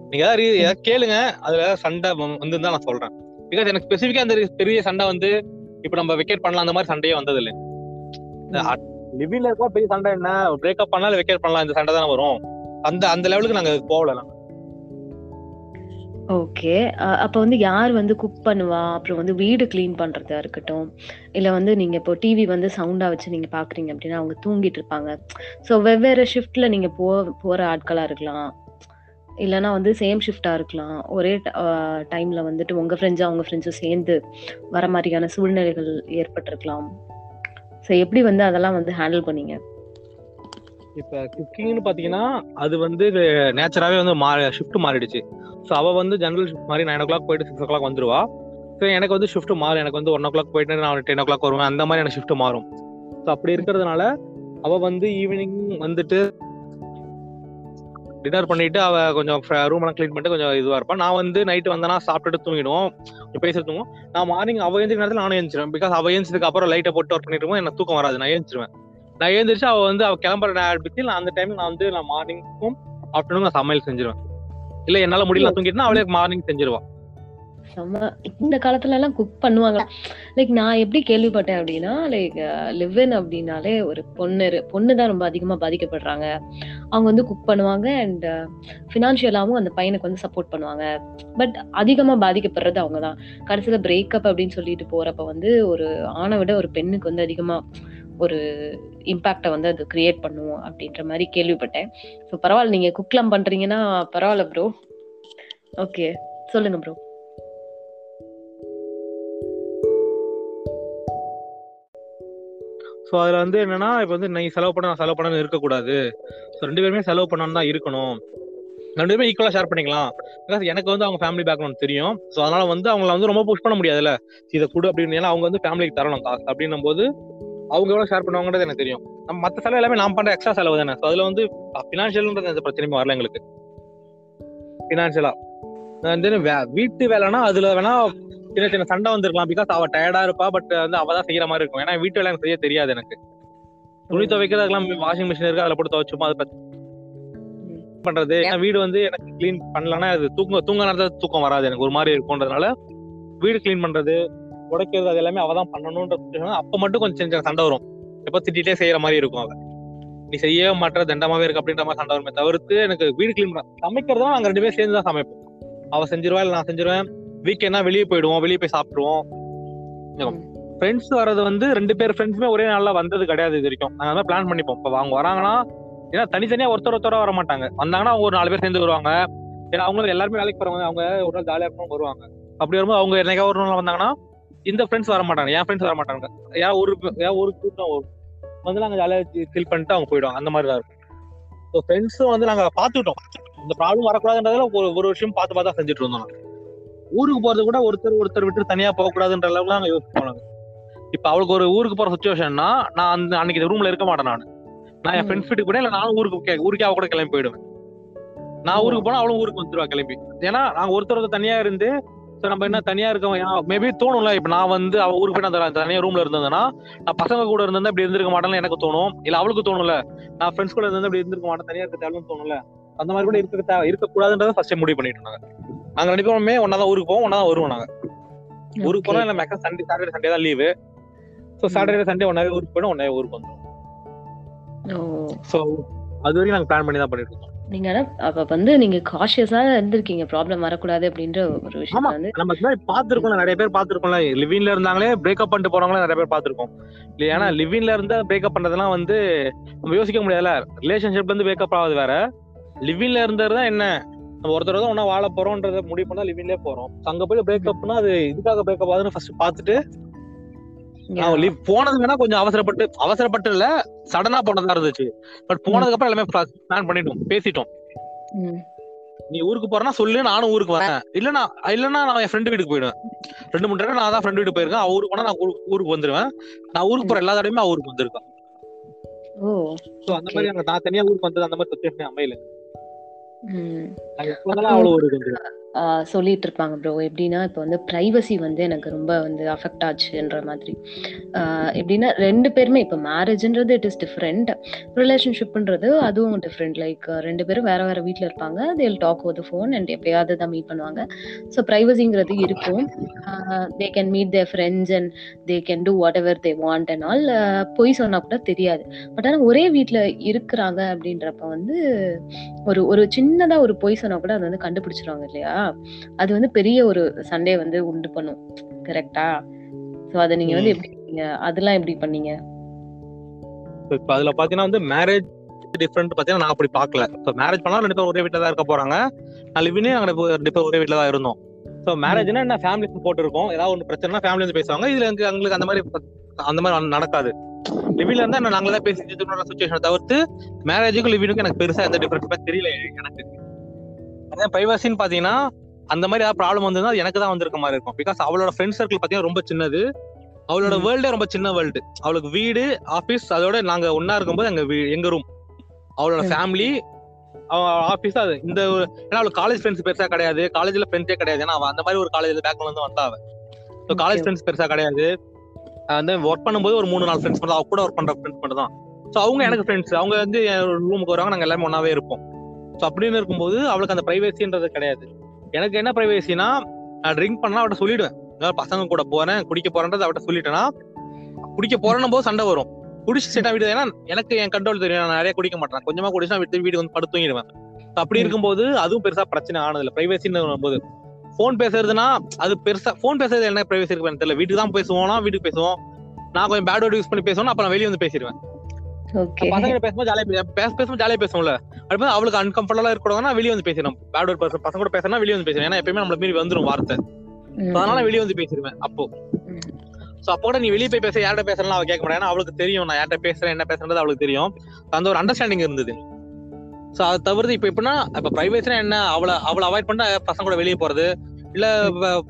நீங்க ஏதாவது கேளுங்க அதுல ஏதாவது சண்டை வந்து நான் சொல்றேன் பிகாஸ் எனக்கு ஸ்பெசிஃபிக்கா அந்த பெரிய சண்டை வந்து இப்ப நம்ம வெக்கேட் பண்ணலாம் அந்த மாதிரி சண்டையே வந்தது இல்லை லிவின்ல இருக்கா பெரிய சண்டை என்ன பிரேக்கப் பண்ணாலும் வெக்கேட் பண்ணலாம் இந்த சண்டை தானே வரும் அந்த அந்த லெவலுக்கு நாங்க போகல ஓகே. அப்ப வந்து யார் வந்து குக் பண்ணுவா? அப்புறம் வந்து வீடு கிளீன் பண்றதா இருக்கட்டும், இல்ல வந்து நீங்க இப்போ டிவி வந்து சவுண்டா வச்சு நீங்க பார்க்குறீங்க அப்டின்னா, அவங்க தூங்கிட்டு இருப்பாங்க. ஸோ வெவ்வேறு ஷிஃப்ட்ல நீங்க போ போற ஆட்களா இருக்கலாம். இல்லைன்னா வந்து சேம் ஷிஃப்டாக இருக்கலாம். ஒரே டைமில் வந்துட்டு உங்கள் ஃப்ரெண்ட்ஸும், அவங்க ஃப்ரெண்ட்ஸும் சேர்ந்து வர மாதிரியான சூழ்நிலைகள் ஏற்பட்டிருக்கலாம். ஸோ எப்படி வந்து அதெல்லாம் வந்து ஹேண்டில் பண்ணீங்க? இப்போ குக்கிங்னு பார்த்தீங்கன்னா, அது வந்து நேச்சராகவே வந்து மா ஷிஃப்ட் மாறிடுச்சு. ஸோ அவள் வந்து ஜென்ரல் ஷிஃப்ட் மாதிரி நைன் ஓ கிளாக் போயிட்டு 6:00 வந்துருவா. ஸோ எனக்கு வந்து ஷிஃப்ட் மாறும். எனக்கு வந்து 1:00 போயிட்டு நான் 10:00 வருவேன். அந்த மாதிரி எனக்கு ஷிஃப்ட் மாறும். ஸோ அப்படி இருக்கிறதுனால, அவள் வந்து ஈவினிங் வந்துட்டு டின்னர் பண்ணிட்டு அவ கொஞ்சம் ரூம் எல்லாம் கிளீன் பண்ணிட்டு கொஞ்சம் இதுவா இருப்பான் நான் வந்து நைட் வந்தேன்னா சாப்பிட்டுட்டு தூங்கிடுவோம். பேசிட்டு தூங்குவோம். நான் மார்னிங் அவ எழுந்திரி நேரத்துல நானும் எழுந்திருவேன் பிகாஸ் அவ எந்திரிச்சதுக்கு அப்புறம் லைட்டை போட்டு ஒர்க் பண்ணிட்டு எனக்கு தூக்கம் வராது. நான் எழுந்திருவேன் நான் எழுந்திரிச்சு அவ வந்து அவ கிளம்புற நேரத்துக்கு நான் அந்த டைம்ல நான் வந்து நான் மார்னிங்க்கும், ஆஃப்டர்நூன் நான் சமையல் செஞ்சுருவேன். இல்ல என்னால முடியல தூங்கிட்டுனா அவளே மார்னிங் செஞ்சிருவான் செம்ம. இந்த காலத்துலலாம் குக் பண்ணுவாங்க லைக் நான் எப்படி கேள்விப்பட்டேன் அப்படின்னா லைக் லிவ் அப்படின்னாலே ஒரு பொண்ணு பொண்ணு தான் ரொம்ப அதிகமா பாதிக்கப்படுறாங்க. அவங்க வந்து குக் பண்ணுவாங்க அண்ட் ஃபினான்ஷியலாகவும் அந்த பையனுக்கு வந்து சப்போர்ட் பண்ணுவாங்க. பட் அதிகமா பாதிக்கப்படுறது அவங்க தான். கடைசில பிரேக்கப் அப்படின்னு சொல்லிட்டு போறப்ப வந்து ஒரு ஆணை விட ஒரு பெண்ணுக்கு வந்து அதிகமா ஒரு இம்பாக்டை வந்து அது கிரியேட் பண்ணுவோம் அப்படின்ற மாதிரி கேள்விப்பட்டேன். ஸோ பரவாயில்ல நீங்க குக்லாம் பண்றீங்கன்னா பரவாயில்ல ப்ரோ. ஓகே. சொல்லுங்க ப்ரோ. ஸோ அதில் வந்து என்னன்னா, இப்போ வந்து நீ செலவு பண்ண, நான் செலவு பண்ணணும்னு இருக்கக்கூடாது. ஸோ ரெண்டு பேருமே செலவு பண்ணணும் தான் இருக்கணும். ரெண்டு பேருமே ஈக்குவலாக ஷேர் பண்ணிக்கலாம். பிகாஸ் எனக்கு வந்து அவங்க ஃபேமிலி பேக்ரவுண்ட் தெரியும். ஸோ அதனால வந்து அவங்கள வந்து ரொம்ப புஷ் பண்ண முடியாதுல்ல. இதை கொடு அப்படின்னு. ஏன்னா அவங்க வந்து ஃபேமிலிக்கு தரணும் காசு. அப்படின்னும் போது அவங்க எவ்வளோ ஷேர் பண்ணுவாங்கன்றது எனக்கு தெரியும். நம்ம மற்ற செலவு எல்லாமே நான் பண்ணுற எக்ஸ்ட்ரா செலவு தானே. ஸோ அதில் வந்து ஃபினான்ஷியல்ன்றது எந்த பிரச்சனையும் வரல எங்களுக்கு. ஃபினான்ஷியலாக வந்து வே வீட்டு வேலைன்னா அதில் வேணா சின்ன சின்ன சண்டை வந்திருக்கலாம். பிகாஸ் அவ டயர்டா இருப்பா. பட் வந்து அவ தான் செய்யற மாரி இருக்கும். ஏன்னா வீட்டு வேலை எனக்கு செய்ய தெரியாது எனக்கு. துணி துவைக்கிறதுக்கெல்லாம் வாஷிங் மிஷின் இருக்கு. அதுல போட்டு துவைச்சுப்போம். அது பண்றது. ஏன்னா வீடு வந்து எனக்கு கிளீன் பண்ணலன்னா அது தூங்க தூங்க நேரத்துல தூக்கம் வராது. எனக்கு ஒரு மாரி இருக்கும்ன்றதுனால, வீடு கிளீன் பண்றது, துடைக்கிறது அது எல்லாமே அவ தான் பண்ணணும்ன்ற அப்ப மட்டும் கொஞ்சம் சின்ன சின்ன சண்டை வரும். எப்ப திட்டிட்டே செய்யற மாரி இருக்கும் அவ. நீ செய்யவே மாட்ற தண்டமாவே இருக்கு அப்படின்ற மாரி சண்டை வருமே தவிர்த்து எனக்கு வீடு கிளீன் பண்ண சமைக்கிறதும் நாங்க 2 பேரும் சேர்ந்து தான் சமைப்போம். அவ செஞ்சிருவா, இல்ல நான் செஞ்சிருவேன். வீக்கெண்ட்னா வெளிய போயிடுவோம். வெளிய போய் சாப்பிட்டுருவோம். ஃப்ரெண்ட்ஸ் வர்றது வந்து 2 பேர் ஃப்ரெண்ட்ஸுமே ஒரே நாள்ல வந்தது கிடையாது இது வரைக்கும். நாங்க அதான் பிளான் பண்ணிப்போம். இப்ப அவங்க வராங்கன்னா, ஏன்னா தனித்தனியா ஒருத்தர் ஒருத்தரா வர மாட்டாங்க. வந்தாங்கன்னா அவங்க ஒரு 4 பேர் சேர்ந்து வருவாங்க. ஏன்னா அவங்களும் எல்லாருமே வேலைக்கு போறவங்க. அவங்க ஒரு நாள் ஜாலியா இருக்கணும் வருவாங்க. அப்படி வரும்போது அவங்க என்னைக்காவது ஒரு நாள் வந்தாங்கன்னா, இந்த ஃப்ரெண்ட்ஸ் வர மாட்டாங்க. என் ஃப்ரெண்ட்ஸ் வர மாட்டாங்க. ஏன் ஒரு ஏன் ஒரு கூட்டம் வரும். வந்து நாங்க ஜாலியா சில் பண்ணிட்டு அவங்க போயிடுவாங்க. அந்த மாரி தான் இருக்கும். ஸோ ஃப்ரெண்ட்ஸும் வந்து நாங்க பார்த்துக்கிட்டோம். இந்த ப்ராப்ளம் வரக்கூடாதுன்றதுல ஒரு ஒரு விஷயம் பார்த்து பார்த்து தான் செஞ்சுட்டு இருந்தோம். ஊருக்கு போறது கூட ஒருத்தர் ஒருத்தர் விட்டு தனியா போகக்கூடாதுன்ற அளவுக்கு நாங்க யோசிப்போம் நாங்க. இப்ப அவளுக்கு ஒரு ஊருக்கு போற சிச்சுவேஷன்னா, நான் அந்த அன்னைக்கு ரூம்ல இருக்க மாட்டேன் நானு. நான் என் ஃப்ரெண்ட்ஸ் வீட்டுக்கு போயிடுவேன். இல்ல நானும் ஊருக்கு ஊருக்கே அவ கூட கிளம்பி போயிடுவேன். நான் ஊருக்கு போனா அவளும் ஊருக்கு வந்துருவா கிளம்பி. ஏன்னா நாங்க ஒருத்தர் ஒருத்தர் தனியா இருந்து சோ நம்ம என்ன தனியா இருக்கோம் மேபி தோணும்ல இப்ப நான் வந்து அவ ஊருக்கு போய் நான் தனியா ரூம்ல இருந்தேன்னா நான் பசங்க கூட இருந்திருந்தா இப்படி இருந்திருக்க மாட்டேன்னு எனக்கு தோணும் இல்ல அவளுக்கு தோணும்ல நான் ஃப்ரெண்ட்ஸ் கூட இருந்தா இப்படி இருந்திருக்க மாட்டேன் தனியா இருக்க தேவைன்னு தோணும்ல அந்த மாதிரி கூட இருக்க இருக்க கூடாதுன்றத ஃபர்ஸ்ட் முடிவு பண்ணிட்டு இருந்தாங்க நாங்க ரெண்டு பேருமே ஒன்னா தான் ஊருக்கு போவோம் ஒன்னா தான் வருவோம் நாங்க. ஊருக்கு போனா இல்ல மேக்ஸிமம் சண்டே சாட்டர்டே சண்டே தான் லீவு ஸோ சாட்டர்டே சண்டே ஒன்னாவே ஊருக்கு போயிடும் ஒன்னாவே ஊருக்கு வந்துடும் ஸோ அது வரைக்கும் நாங்க பிளான் பண்ணி தான் பண்ணிட்டு இருக்கோம். நீங்க அப்ப வந்து நீங்க காஷியஸா இருந்திருக்கீங்க ப்ராப்ளம் வரக்கூடாது அப்படின்ற ஒரு விஷயம் வந்து நம்ம மாதிரி பாத்துருக்கோம்ல நிறைய பேர் பாத்துருக்கோம்ல லிவின்ல இருந்தாங்களே பிரேக்கப் பண்ணிட்டு போறவங்களே நிறைய பேர் பாத்துருக்கோம் ஏன்னா லிவின்ல இருந்து பிரேக்கப் பண்றதெல்லாம் வந்து நம்ம யோசிக்க முடியாதுல ரிலேஷன்ஷிப்ல இருந்து பிரேக்கப் ஆகுது வேற. லிவின்ல இருந்தது தான் என்ன? நம்ம ஒருத்தர் தான் ஒன்னா வாழ போறோம்ன்றத முடிவு பண்ணா லிவின்லயே போறோம். அங்க போய் பிரேக்கப்னா அது இதுக்காக பிரேக்கப் ஆகுதுன்னு ஃபர்ஸ்ட் பாத்துட்டு போனது வேணா கொஞ்சம் அவசரப்பட்டு அவசரப்பட்டு இல்ல சடனா போனதா இருந்துச்சு. பட் போனதுக்கு அப்புறம் எல்லாமே பிளான் பண்ணிட்டோம் பேசிட்டோம். நீ ஊருக்கு போறனா சொல்லு நானும் ஊருக்கு வரேன். இல்லனா இல்லனா நான் என் ஃப்ரெண்டு வீட்டுக்கு போயிடுவேன். ரெண்டு மூணு தடவை நான் தான் ஃப்ரெண்டு வீட்டுக்கு போயிருக்கேன். ஊருக்கு போனா நான் ஊருக்கு வந்துருவேன். நான் ஊருக்கு போற எல்லா தடவையுமே ஊருக்கு வந்திருக்கேன். சோ அந்த மாதிரி நான் தனியா ஊருக்கு வந்தது அந்த மாதிரி சுச்சுவேஷன் அமையல. சொல்லிட்டு இருப்பாங்க ப்ரோ எப்படின்னா இப்போ வந்து ப்ரைவசி வந்து எனக்கு ரொம்ப வந்து அஃபெக்ட் ஆச்சுன்ற மாதிரி. எப்படின்னா ரெண்டு பேருமே இப்போ மேரேஜ்ன்றது இட் இஸ் டிஃப்ரெண்ட் ரிலேஷன்ஷிப்ன்றது அதுவும் டிஃப்ரெண்ட் லைக் ரெண்டு பேரும் வேற வேற வீட்டில் இருப்பாங்க. தேல் டாக் ஓ ஃபோன் அண்ட் எப்பயாவது தான் மீட் பண்ணுவாங்க. ஸோ ப்ரைவசிங்கிறது இருக்கும். They can meet their friends and they can do whatever they want and all பொய் சொன்னா கூட தெரியாது. பட் ஆனால் ஒரே வீட்டில் இருக்கிறாங்க அப்படின்றப்ப வந்து ஒரு ஒரு சின்ன சின்னதா ஒரு பொய் சொன்னா கூட அதை வந்து கண்டுபிடிச்சிருவாங்க இல்லையா? அது வந்து பெரிய ஒரு சண்டே வந்து உண்டு பண்ணும். கரெக்டா சோ அதை நீங்க வந்து. எப்படி? அதெல்லாம் எப்படி பண்ணீங்க? இப்ப அதுல பாத்தீங்கன்னா வந்து மேரேஜ் டிஃப்ரெண்ட் பாத்தீங்கன்னா நான் அப்படி பாக்கல. ஸோ மேரேஜ் பண்ணா ரெண்டு பேரும் ஒரே வீட்டுல தான் இருக்க போறாங்க. நான் லிவினே அங்க ரெண்டு பேரும் ஒரே வீட்டுல தான் இருந்தோம். ஸோ மேரேஜ்னா என்ன? ஃபேமிலி சப்போர்ட் இருக்கும் ஏதாவது ஒன்று பிரச்சனை ஃபேமிலி வந்து பேசுவாங்க. இதுல எங்களுக்கு அந்த மாதிரி அந்த மாதிரி நடக்காது. லிவில இருந்தா என்ன நாங்களே பேசி சுச்சுவேஷனை தவிர்த்து மேரேஜுக்கும் லிவினுக்கும் எனக்கு பெருசா எந்த டிஃபரன்ஸ் தெரியல எனக்கு. அதே பிரைவசின்னு பாத்தீங்கன்னா அந்த மாதிரி ஏதாவது ப்ராப்ளம் வந்ததுன்னா அது எனக்கு தான் வந்திருக்க மாதிரி இருக்கும். பிகாஸ் அவளோட ஃப்ரெண்ட் சர்க்கிள் பாத்தீங்கன்னா ரொம்ப சின்னது. அவளோட. வேர்ல்டே ரொம்ப சின்ன வேர்ல்டு அவளுக்கு வீடு ஆபீஸ் அதோட நாங்க ஒன்னா இருக்கும்போது எங்க எங்க ரூம் அவளோட. ஃபேமிலி அவ ஆபீஸ் அது. இந்த ஏன்னா அவளுக்கு காலேஜ் ஃப்ரெண்ட்ஸ் பெருசா கிடையாது. காலேஜ்ல ஃப்ரெண்ட்ஸே கிடையாது. ஏன்னா அவ அந்த மாதிரி ஒரு காலேஜ்ல பேக்ல இருந்து வந்தா அவ. So college. ஃப்ரெண்ட்ஸ் பெருசா கிடையாது. வந்து ஒர்க் பண்ணும்போது ஒரு மூணு நாலு ஃப்ரெண்ட்ஸ் மட்டும் அவ கூட ஒர்க் பண்ற ஃப்ரெண்ட்ஸ் மட்டும் தான் ஸோ அவங்க எனக்கு ஃப்ரெண்ட்ஸ் அவங்க வந்து ரூமுக்கு வருவாங்க நாங்க எல்லாமே ஒன்னாவே இருப்போம். ஸோ அப்படின்னு இருக்கும்போது அவளுக்கு அந்த பிரைவேசின்றது கிடையாது. எனக்கு என்ன பிரைவேசினா நான் ட்ரிங்க் பண்ணா அவட்ட சொல்லிடுவேன். பசங்க கூட போறேன் குடிக்க போறேன்றது அவட்ட சொல்லிட்டேன்னா குடிக்க போறேன்னும் போது சண்டை வரும். குடிச்சு செட்டா வீடு ஏன்னா எனக்கு என் கண்ட்ரோல் தெரியும். நான் நிறைய குடிக்க மாட்டேன். கொஞ்சமா குடிச்சா விட்டு வீடு வந்து படுத்து தூங்கிடுவேன் So அப்படி. இருக்கும்போது அதுவும் பெருசா பிரச்சனை ஆனதில்ல. பிரைவேசின்னு வரும்போது. ஃபோன் பேசுறதுனா அது பெருசா ஃபோன் பேசுறது என்ன பிரைவேசி இருக்கு தெரியல. வீட்டுக்கு தான் பேசுவோம்னா வீட்டுக்கு பேசுவோம். நான் கொஞ்சம் பேட் வேர்ட் யூஸ் பண்ணி பேசுவோம் அப்ப நான் வெளியே வந்து பேசிடுவேன் பசங்க பேசும்போது ஜாலியா பேச பேசும்போது ஜாலியா பேசுவோம்ல. அப்படி அவளுக்கு அன்கம்ஃபர்டபுளா இருக்கக்கூடாதுன்னா வெளியே வந்து பேசிடும் பேட் வேர்ட் பசங்க பசங்க கூட பேசுனா வெளியே வந்து பேசுவேன் ஏன்னா எப்பயுமே நம்மள மீறி வந்துரும் வார்த்தை. So அதனால வெளியே வந்து பேசிடுவேன் அப்போ. சோ அப்போ கூட நீ வெளியே போய் பேச யார்கிட்ட பேசலாம் அவ கேட்க மாட்டா. ஏன்னா அவளுக்கு தெரியும். நான் யார்கிட்ட பேசுறேன் என்ன பேசுறது அவளுக்கு தெரியும். அந்த ஒரு அண்டர்ஸ்டாண்டிங் இருந்தது. சோ அதை தவிர்த்து இப்ப எப்படின்னா இப்ப பிரைவேசினா என்ன? அவளை அவளை அவாய்ட் பண்ண பசங்க கூட வெளியே போறது. இல்ல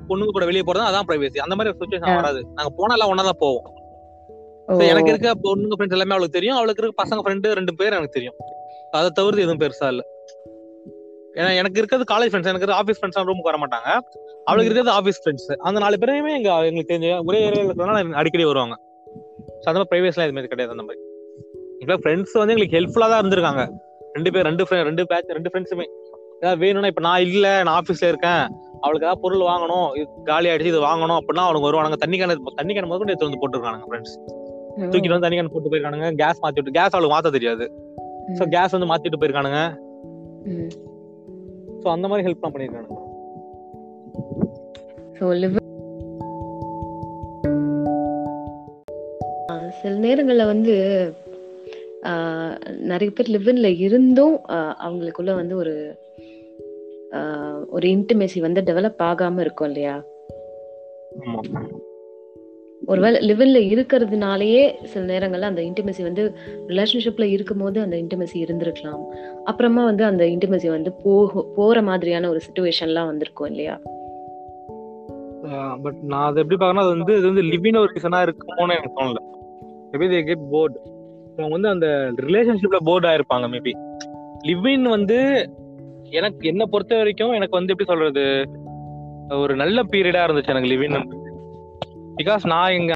பொண்ணுங்க கூட வெளியே போறது அதான் பிரைவேசி அந்த மாதிரி சுச்சுவேஷன். வராது. நாங்க போனா எல்லாம் ஒன்னா தான் போவோம். எனக்கு இருக்க பொண்ணுங்க ஃப்ரெண்ட்ஸ் எல்லாமே அவளுக்கு தெரியும். அவளுக்கு இருக்க பசங்க ஃப்ரெண்டு ரெண்டு பேர் எனக்கு தெரியும். அதை தவிர்த்து எதுவும் பெருசா இல்ல. ஏன்னா எனக்கு இருக்கிறது காலேஜ் ஃப்ரெண்ட்ஸ் எனக்கு ஆஃபீஸ் ஃப்ரெண்ட்ஸ் ரூமுக்கு வர மாட்டாங்க. அவளுக்கு. இருக்கிறது ஆஃபீஸ் ஃப்ரெண்ட்ஸ் அந்த நாலு பேருமே எங்க எங்களுக்கு தெரிஞ்ச ஒரே ஏரியாவில் இருக்கிறதுனால அடிக்கடி வருவாங்க. ஸோ அந்த மாதிரி ப்ரைவேஸ்லாம் எதுவுமே கிடையாது அந்த மாதிரி. இப்போ ஃப்ரெண்ட்ஸ் வந்து எங்களுக்கு ஹெல்ப்ஃபுல்லா தான் இருந்திருக்காங்க. ரெண்டு பேர் ரெண்டு friend- ரெண்டு பேட்ச் ரெண்டு ஃப்ரெண்ட்ஸுமே ஏதாவது வேணும்னா இப்ப நான் இல்ல நான் ஆஃபீஸ்ல இருக்கேன். அவளுக்கு ஏதாவது பொருள் வாங்கணும் இது காலி ஆயிடுச்சு இது வாங்கணும் அப்படின்னா அவனுக்கு வருவானுங்க. தண்ணி கேன தண்ணி கேன முதல்ல எடுத்து வந்து போட்டுருக்கானுங்க ஃப்ரெண்ட்ஸ் தூக்கிட்டு வந்து தண்ணி கேன் போட்டு போயிருக்கானுங்க. கேஸ் மாத்தி விட்டு கேஸ் அவளுக்கு மாத்த தெரியாது. ஸோ கேஸ் வந்து மாத்திட்டு போயிருக்கானுங்க. ஸோ அந்த மாதிரி ஹெல்ப் தான் லிவ் சில நேரங்கள்ல வந்து நிறைய பேர் லிவன்ல இருந்தும் அவங்களுக்குள்ள வந்து ஒரு ஒரு இன்டிமேசி வந்து டெவலப் ஆகாம இருக்கும் இல்லையா? ஒருவேளை லிவன்ல இருக்கிறதுனாலயே சில நேரங்கள்ல அந்த இன்டிமேசி வந்து ரிலேஷன்ஷிப்ல இருக்கும்போது அந்த இன்டிமேசி இருந்திருக்கலாம். அப்புறமா வந்து அந்த இன்டிமேசி வந்து போக போற மாதிரியான ஒரு சுச்சுவேஷன்லாம் வந்திருக்கும் இல்லையா? பட் நான் அதை எப்படி பார்க்கறேன்னா அது வந்து இது வந்து லிவின் ஒரு ரீசனா இருக்குமோன்னு எனக்கு தோணல. மேபி தே கெட் போர்டு அவங்க வந்து அந்த ரிலேஷன்ஷிப்ல போர்டு ஆயிருப்பாங்க மேபி லிவின் வந்து எனக்கு என்ன பொறுத்த வரைக்கும் எனக்கு வந்து எப்படி சொல்றது ஒரு நல்ல பீரியடா இருந்துச்சு எனக்கு லிவின் பிகாஸ் நான் எங்க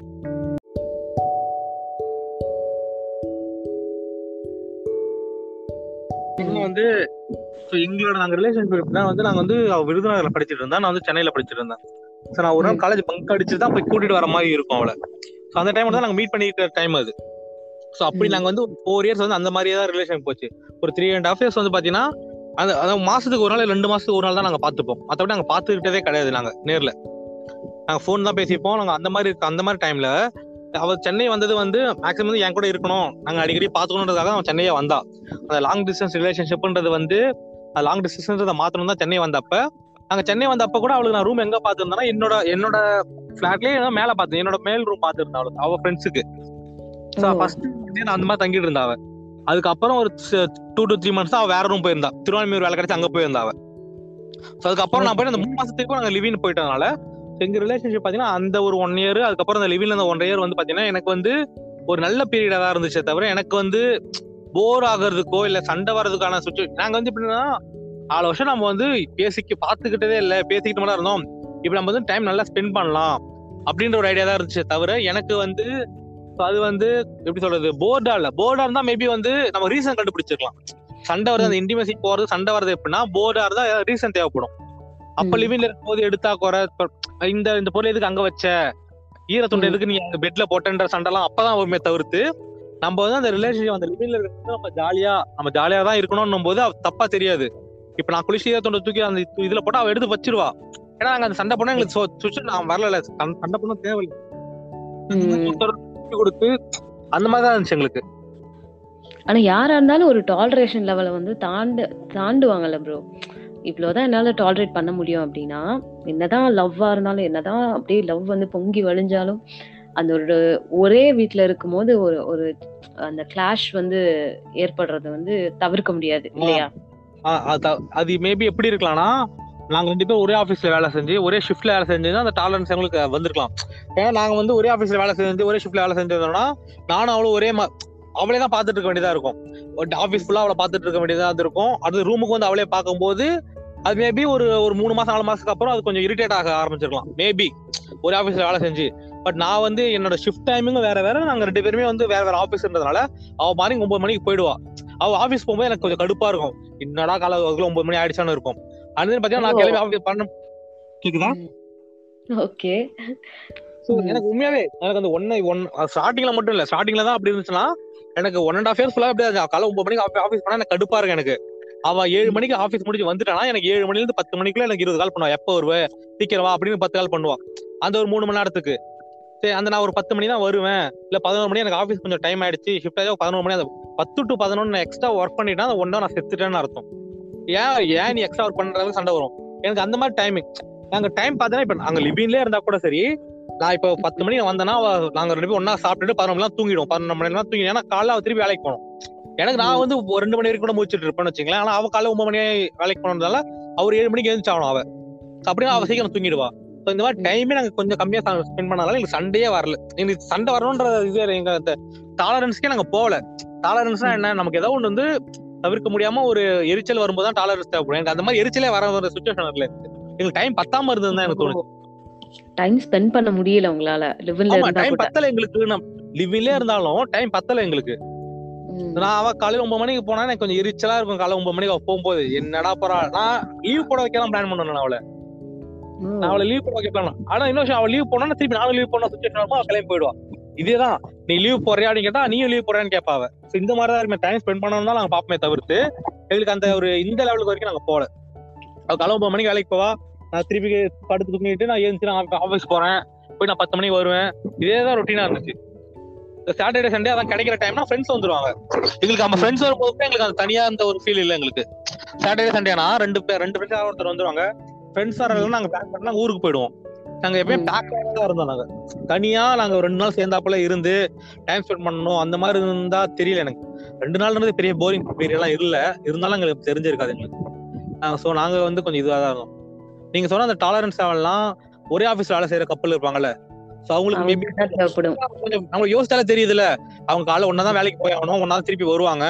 வந்து எங்களோட நாங்க ரிலேஷன்ஷிப் வந்து நாங்க வந்து விருதுநகர்ல படிச்சிட்டு இருந்தா நான் வந்து சென்னையில படிச்சிட்டு இருந்தேன். சோ நான் ஒரு நாள். காலேஜ் பங்க் அடிச்சுட்டு தான் போய் கூட்டிட்டு வர மாதிரி இருக்கும் அவளை. சோ அந்த டைம்ல தான் நாங்க மீட் பண்ணிக்கிற டைம் அது. சோ அப்படி ம். நாங்க வந்து ஃபோர் இயர்ஸ் வந்து அந்த மாதிரியே தான் ரிலேஷன் போச்சு. ஒரு த்ரீ அண்ட் ஹாஃப் இயர்ஸ் வந்து பாத்தீங்கன்னா அந்த அதாவது மாசத்துக்கு ஒரு நாள் ரெண்டு மாசத்துக்கு ஒரு நாள் தான் நாங்க பாத்துப்போம். மத்தபடி நாங்க பாத்துக்கிட்டதே கிடையாது நாங்க நேர்ல. நாங்க ஃபோன் தான் பேசிப்போம் நாங்க அந்த மாதிரி அந்த மாதிரி டைம்ல அவ சென்னை வந்தது வந்து மேக்ஸிமம் என் கூட இருக்கணும். நாங்க அடிக்கடி பாத்துக்கணுன்றதுக்காக அவன் சென்னையே வந்தா. அந்த லாங் டிஸ்டன்ஸ் ரிலேஷன்ஷிப்ன்றது வந்து லாங் டிஸ்டன்ஸ் மாத்தணும் தான் சென்னை வந்தப்ப. நாங்க சென்னை வந்தப்ப கூட அவளுக்கு நான் ரூம் எங்க பாத்துருந்தேன்னா என்னோட என்னோட பிளாட்லயே மேல பார்த்தேன் என்னோட மேல் ரூம் பாத்துருந்தேன் அவளுக்கு அவ ஃப்ரெண்ட்ஸுக்கு. ஃபர்ஸ்ட் நான் அந்த மாதிரி தங்கிட்டு இருந்தா அவ. அதுக்கப்புறம் ஒரு டூ டு த்ரீ மந்த்ஸ் அவ வேற ரூம் போயிருந்தா. திருவான்மையூர் வேலை கிடைச்சு அங்க போயிருந்தா அவ. So அதுக்கப்புறம் நான் போயிட்டு அந்த மூணு மாசத்துக்கு நாங்க லிவின் போயிட்டனால எங்க ரிலேஷன்ஷிப் பாத்தீங்கன்னா அந்த ஒரு ஒன் இயர் அதுக்கப்புறம் அந்த லிவின்ல அந்த ஒன் இயர் வந்து பாத்தீங்கன்னா எனக்கு வந்து ஒரு நல்ல பீரியடா தான் இருந்துச்சே தவிர எனக்கு வந்து போர் ஆகுறதுக்கோ இல்ல சண்டை வர்றதுக்கான சுச்சுவேஷன் நாங்க வந்து எப்படின்னா நாலு வருஷம் நம்ம வந்து பேசிக்க பாத்துக்கிட்டதே இல்ல பேசிக்கிட்டு மட்டும் இருந்தோம். இப்ப நம்ம வந்து டைம் நல்லா ஸ்பெண்ட் பண்ணலாம் அப்படின்ற ஒரு ஐடியா தான் இருந்துச்சே தவிர எனக்கு வந்து அது வந்து எப்படி சொல்றது போர்டா இல்ல. போர்டா இருந்தா மேபி வந்து நம்ம ரீசன் கண்டுபிடிச்சிருக்கலாம். சண்டை வருது அந்த இன்டிமேசி போறது சண்டை வருது எப்படின்னா போர்டா இருந்தா ரீசன் தேவைப்படும். அப்ப. லிவிங்ல இருக்கும்போது எடுத்தா குறை இந்த இந்த பொருள் எதுக்கு அங்க வச்ச? ஈரத்துண்டு. எதுக்கு நீ அங்க பெட்ல போட்டன்ற சண்டைலாம் அப்பதான் வருமே தவிர்த்து நம்ம வந்து அந்த ரிலேஷன்ஷிப் அந்த லிவிங்ல இருக்கிறது நம்ம ஜாலியா நம்ம ஜாலியா தான் இருக்கணும்னும் போது தப்பா தெரியாது. இப்ப நான் குளிச்சு தொண்டை தூக்கி அந்த இதுல போட்டு அவ எடுத்து வச்சிருவா. ஏன்னா நாங்க அந்த சண்டை பண்ணா எங்களுக்கு சொ- சுவிட்ச் நான் வரல சண்டை சண்டை பண்ண தேவையில்லை. தூக்கி கொடுத்து அந்த மாதிரி தான் இருந்துச்சு எங்களுக்கு. ஆனா யாரா இருந்தாலும் ஒரு டாலரேஷன் லெவலை வந்து தாண்டு தாண்டுவாங்கல்ல ப்ரோ இவ்வளவுதான் என்னால டாலரேட் பண்ண முடியும் அப்படின்னா என்னதான் லவ்வா இருந்தாலும் என்னதான் அப்படியே லவ் வந்து பொங்கி வழிஞ்சாலும் அந்த ஒரு ஒரே வீட்ல இருக்கும்போது ஒரு ஒரு அந்த கிளாஷ் வந்து ஏற்படுறது வந்து தவிர்க்க முடியாது இல்லையா? அது மேபி எப்படி இருக்கலாம்னா நாங்க ரெண்டு பேரும் ஒரே ஆபீஸ்ல வேலை செஞ்சு ஒரே ஷிஃப்ட்ல வேலை செஞ்சு அந்த டாலரன்ஸ் எங்களுக்கு வந்திருக்கலாம். ஏன்னா நாங்க வந்து ஒரே ஆபீஸ்ல வேலை செஞ்சு ஒரே ஷிஃப்ட்ல வேலை செஞ்சதுனா நானும் அவளும் ஒரே மா- அவளே தான் பாத்துட்டு இருக்க வேண்டியதா இருக்கும். ஆபீஸ் ஃபுல்லா அவளை பாத்துட்டு இருக்க வேண்டியதா இருக்கும் அது ரூமுக்கு வந்து அவளே பார்க்கும்போது அது மேபி ஒரு ஒரு மூணு மாசம் நாலு மாசத்துக்கு அப்புறம் அது கொஞ்சம் இரிட்டேட் ஆக ஆரம்பிச்சிருக்கலாம். மேபி ஒரே ஆபீஸ்ல வேலை செஞ்சு. பட் நான் வந்து என்னோட ஷிஃப்ட் டைமிங் வேற வேற. நாங்க ரெண்டு பேருமே வந்து வேற வேற ஆஃபீஸ்ன்றதுனால அவ மார்னிங் ஒன்பது மணிக்கு போயிடுவா. அவ ஆஃபீஸ் போகும்போது எனக்கு கொஞ்சம் கடுப்பா இருக்கும். என்னடா கால ஒன்பது மணி ஆயிடுச்சான்னு இருக்கும். அது பாத்தீங்கன்னா நான். கிளம்பி ஆபீஸ் பண்ண கேக்குதா? ஓகே. So, எனக்கு உண்மையாவே எனக்கு அந்த ஒன்னு ஒன் ஸ்டார்டிங்ல மட்டும் இல்ல ஸ்டார்டிங்ல தான் அப்படி இருந்துச்சுன்னா எனக்கு ஒன் அண்ட் ஆஃப் இயர்ஸ் ஃபுல்லா அப்படியே. காலை ஒன்பது மணிக்கு ஆஃபீஸ் பண்ணா எனக்கு கடுப்பா இருக்கு எனக்கு. அவ ஏழு மணிக்கு ஆஃபீஸ் முடிஞ்சு வந்துட்டானா எனக்கு ஏழு மணில இருந்து பத்து மணிக்குள்ள எனக்கு இருபது கால் பண்ணுவா எப்ப வருவ? சீக்கிரம் வா அப்படின்னு பத்து கால் பண்ணுவா அந்த ஒரு மூணு மணி நேரத்துக்கு. சரி அந்த நான் ஒரு பத்து மணி தான் வருவேன். இல்ல பதினோரு மணி எனக்கு ஆஃபீஸ் கொஞ்சம் டைம் ஆயிடுச்சு. ஷிஃப்ட் ஆகி பதினோரு மணி அந்த பத்து டு பதினொன்னு எக்ஸ்ட்ரா ஒர்க் பண்ணிட்டா அந்த ஒன்னா நான் செத்துட்டேன்னு அர்த்தம். ஏன் ஏன் நீ எக்ஸ்ட்ரா ஒர்க் பண்றதுக்கு சண்டை வரும்? எனக்கு அந்த மாதிரி டைமிங் நாங்க டைம் பார்த்தோன்னா இப்ப நாங்க லிவின்லயே இருந்தா கூட சரி நான் இப்போ பத்து மணிக்கு வந்தேன்னா நாங்க ரெண்டு பேரும் ஒன்னா சாப்பிட்டுட்டு பதினொரு மணி நேரம் பதினொன்று மணி நேரம் தூங்கி ஏன்னா காலைல அவ திருப்பி வேலைக்கு போகணும். எனக்கு நான் வந்து ஒரு ரெண்டு மணி வரைக்கும் கூட முடிச்சுட்டு இருப்பேன்னு வச்சுங்களேன் ஆனா அவ காலைல ஒன்பது மணி வேலைக்கு போனதால அவர் ஏழு மணிக்கு எழுந்துச்சாகணும் அவ. So அப்படியே அவ சீக்கிரம் தூங்கிடுவா. ஸோ இந்த மாதிரி டைமே நாங்க கொஞ்சம் கம்மியா ஸ்பெண்ட் பண்ணனால எங்களுக்கு சண்டையே வரல. எங்களுக்கு சண்டை வரணுன்ற இது எங்க அந்த டாலரன்ஸ்க்கே நாங்க போகல. டாலரன்ஸ்னா என்ன? நமக்கு ஏதோ ஒன்று வந்து தவிர்க்க முடியாம ஒரு எரிச்சல் வரும்போது தான் டாலரன்ஸ் தேவைப்படும். எனக்கு அந்த மாதிரி எரிச்சலே வர ஒரு சுச்சுவேஷன் வரல. எங்களுக்கு டைம் பத்தாம இருந்தது தான் எனக்கு தோணுது. டைம் ஸ்பெண்ட் பண்ண முடியல உங்களால. லிவ்ல இருந்தா டைம் பத்தல எங்களுக்கு. நம்ம லிவிங்லயே இருந்தாலும் டைம் பத்தல எங்களுக்கு. நான் அவ காலையில ஒன்பது மணிக்கு போனா எனக்கு கொஞ்சம் எரிச்சலா இருக்கும். காலைல ஒன்பது மணிக்கு அவ போகும்போது என்னடா போறா? நான் லீவ் போட வைக்கலாம் பிளான் பண்ணேன் நான் அவளை. நான் அவளை லீவ் போட வைக்க plan பண்ணேன். ஆனா இன்னும் அவள் லீவ் போனா திருப்பி நானும் லீவ் போன சுச்சுவேஷன் அவ கிளம்பி போயிடுவா. இதேதான் நீ லீவ் போறியா கேட்டா நீயும் லீவ் போறியான்னு கேட்பா ஸோ இந்த மாதிரி தான் டைம் ஸ்பெண்ட் பண்ணணும் நாங்கள் நாங்க பாப்போமே தவிர்த்து எங்களுக்கு அந்த ஒரு இந்த லெவலுக்கு வரைக்கும் நாங்க போல. அவள் காலை ஒன்பது மணிக்கு வேலைக்கு போவா நான் திருப்பி படுத்து தூங்கிட்டு நான் எழுந்துச்சு நான் ஆஃபீஸ் போறேன். போய் நான் பத்து மணிக்கு வருவேன். இதே தான் ரொட்டீனா இருந்துச்சு. சாட்டர்டே சண்டே அதான் கிடைக்கிற டைம்னா ஃப்ரெண்ட்ஸ் வந்துருவாங்க. எங்களுக்கு நம்ம ஃப்ரெண்ட்ஸ் வரும்போது எங்களுக்கு அந்த தனியா அந்த ஒரு ஃபீல் இல்லை எங்களுக்கு. சாட்டர்டே சண்டேனா ரெண்டு பேர் ரெண்டு ஃப்ரெண்ட்ஸ் ஒருத்தர் வந்துருவாங்க. ஃப்ரெண்ட்ஸ் வரலாம் நாங்க பேக் பண்ணா ஊருக்கு போயிடுவோம். நாங்க எப்பயும் ம். பேக் தான் இருந்தோம் நாங்க. தனியா நாங்க ரெண்டு நாள் சேர்ந்தாப்புல இருந்து டைம் ஸ்பெண்ட் பண்ணணும் அந்த மாதிரி இருந்தா தெரியல எனக்கு. ரெண்டு நாள் இருந்தது பெரிய போரிங் பீரியட் எல்லாம் இல்ல. இருந்தாலும் எங்களுக்கு தெரிஞ்சிருக்காது எங்களுக்கு. சோ நாங்க வந்து கொஞ்சம் இதுவா தான் இருந்தோம். நீங்க சொன்ன அந்த டாலரன்ஸ் லெவல்லாம் ஒரே ஆபீஸ்ல வேலை செய்யற கப்பல் இருப்பாங்கல்ல. சோ அவங்களுக்கு மேபி அவங்களுக்கு தான் கொஞ்சம் நம்மளுக்கு யோசிச்சாலே தெரியுதுல்ல. அவங்க காலைல ஒன்னா வேலைக்கு போய் ஆகணும் ஒன்னா திருப்பி வருவாங்க.